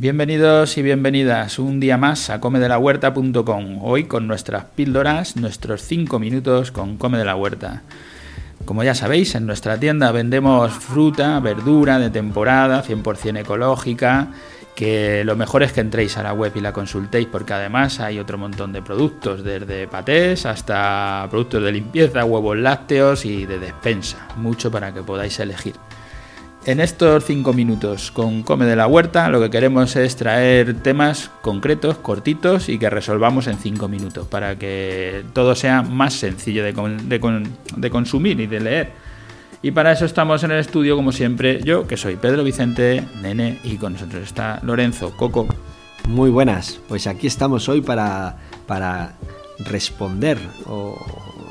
Bienvenidos y bienvenidas un día más a comedelahuerta.com. Hoy con nuestras píldoras, nuestros 5 minutos con Come de la Huerta. Como ya sabéis, en nuestra tienda vendemos fruta, verdura de temporada, 100% ecológica, que lo mejor es que entréis a la web y la consultéis porque además hay otro montón de productos, desde patés hasta productos de limpieza, huevos lácteos y de despensa, mucho para que podáis elegir. En estos cinco minutos con Come de la Huerta lo que queremos es traer temas concretos, cortitos y que resolvamos en cinco minutos para que todo sea más sencillo de, consumir y de leer. Y para eso estamos en el estudio, como siempre, yo que soy Pedro Vicente, Nene, y con nosotros está Lorenzo Coco. Muy buenas, pues aquí estamos hoy para, para responder o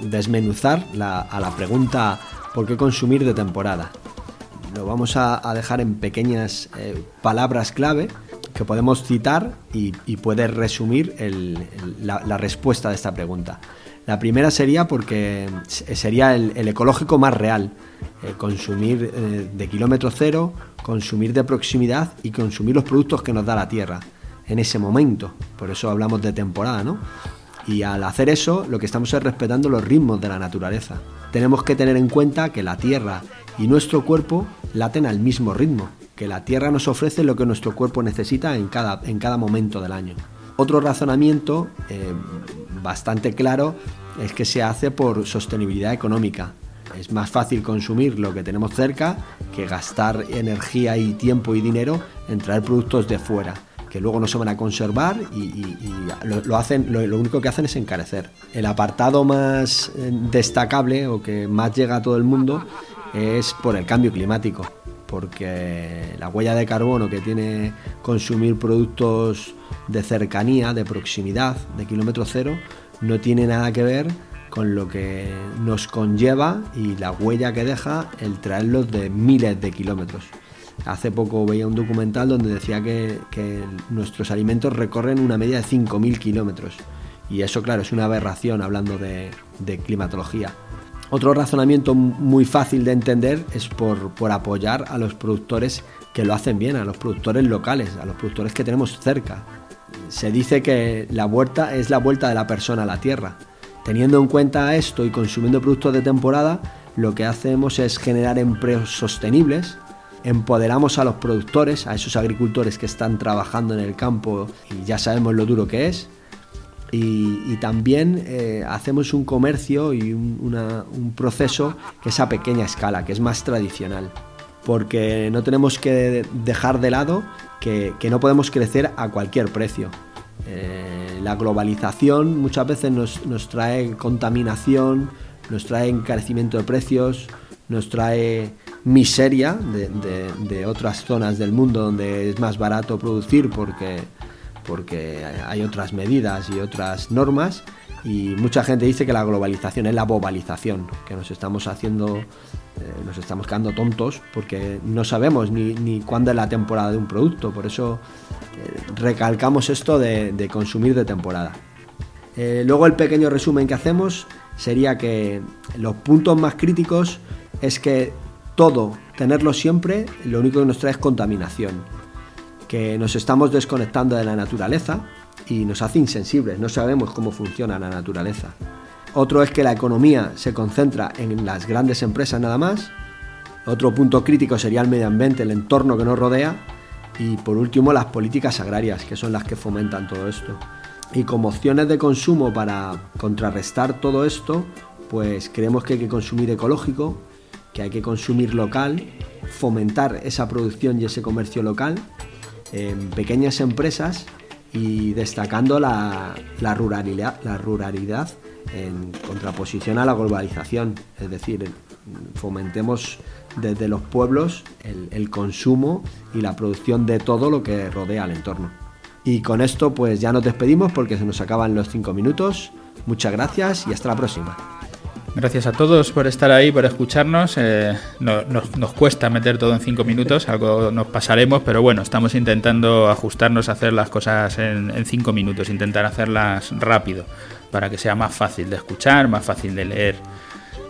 desmenuzar a la pregunta ¿por qué consumir de temporada? lo vamos a, dejar en pequeñas eh, palabras clave que podemos citar y, puede resumir la, respuesta de esta pregunta. La primera sería porque sería el, ecológico más real, eh, consumir eh, de kilómetro cero, consumir de proximidad y consumir los productos que nos da la tierra en ese momento. Por eso hablamos de temporada, ¿no? Y al hacer eso, lo que estamos es respetando los ritmos de la naturaleza. Tenemos que tener en cuenta que la tierra y nuestro cuerpo laten al mismo ritmo, que la Tierra nos ofrece lo que nuestro cuerpo necesita en cada, en cada momento del año. Otro razonamiento eh, bastante claro es que se hace por sostenibilidad económica. Es más fácil consumir lo que tenemos cerca que gastar energía y tiempo y dinero en traer productos de fuera que luego no se van a conservar y, lo, hacen, lo, único que hacen es encarecer. El apartado más eh, destacable o que más llega a todo el mundo es por el cambio climático, porque la huella de carbono que tiene consumir productos de cercanía, de proximidad, de kilómetro cero, no tiene nada que ver con lo que nos conlleva y la huella que deja el traerlos de miles de kilómetros. Hace poco veía un documental donde decía que, nuestros alimentos recorren una media de 5.000 kilómetros. Y eso, claro, es una aberración hablando de climatología. Otro razonamiento muy fácil de entender es por, apoyar a los productores que lo hacen bien, a los productores locales, a los productores que tenemos cerca. Se dice que la huerta es la vuelta de la persona a la tierra. Teniendo en cuenta esto y consumiendo productos de temporada, lo que hacemos es generar empleos sostenibles, empoderamos a los productores, a esos agricultores que están trabajando en el campo y ya sabemos lo duro que es, y, también eh, hacemos un comercio y un, proceso que es a pequeña escala, que es más tradicional, porque no tenemos que dejar de lado que, no podemos crecer a cualquier precio. Eh, la globalización muchas veces nos, trae contaminación, nos trae encarecimiento de precios, nos trae miseria de otras zonas del mundo donde es más barato producir porque porque hay otras medidas y otras normas y mucha gente dice que la globalización es la bobalización, que nos estamos haciendo, eh, nos estamos quedando tontos porque no sabemos ni, cuándo es la temporada de un producto, por eso eh, recalcamos esto de, consumir de temporada. Eh, luego el pequeño resumen que hacemos sería que los puntos más críticos es que todo, tenerlo siempre, lo único que nos trae es contaminación que nos estamos desconectando de la naturaleza y nos hace insensibles, no sabemos cómo funciona la naturaleza. Otro es que la economía se concentra en las grandes empresas nada más. Otro punto crítico sería el medio ambiente, el entorno que nos rodea. Y por último, las políticas agrarias, que son las que fomentan todo esto. Y como opciones de consumo para contrarrestar todo esto, pues creemos que hay que consumir ecológico, que hay que consumir local, fomentar esa producción y ese comercio local en pequeñas empresas y destacando la, ruralidad, la ruralidad en contraposición a la globalización, es decir, fomentemos desde los pueblos el, consumo y la producción de todo lo que rodea al entorno. Y con esto pues ya nos despedimos porque se nos acaban los cinco minutos. Muchas gracias y hasta la próxima. Gracias a todos por estar ahí, por escucharnos. Eh, nos, cuesta meter todo en cinco minutos, algo nos pasaremos, pero bueno, estamos intentando ajustarnos a hacer las cosas en, en cinco minutos, intentar hacerlas rápido, para que sea más fácil de escuchar, más fácil de leer.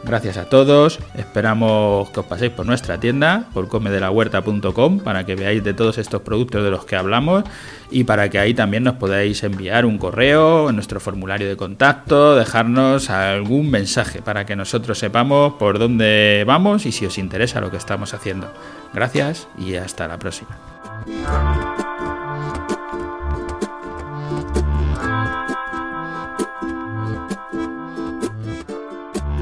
Gracias a todos, esperamos que os paséis por nuestra tienda, por comedelahuerta.com, para que veáis de todos estos productos de los que hablamos y para que ahí también nos podáis enviar un correo nuestro formulario de contacto, dejarnos algún mensaje para que nosotros sepamos por dónde vamos y si os interesa lo que estamos haciendo. Gracias y hasta la próxima.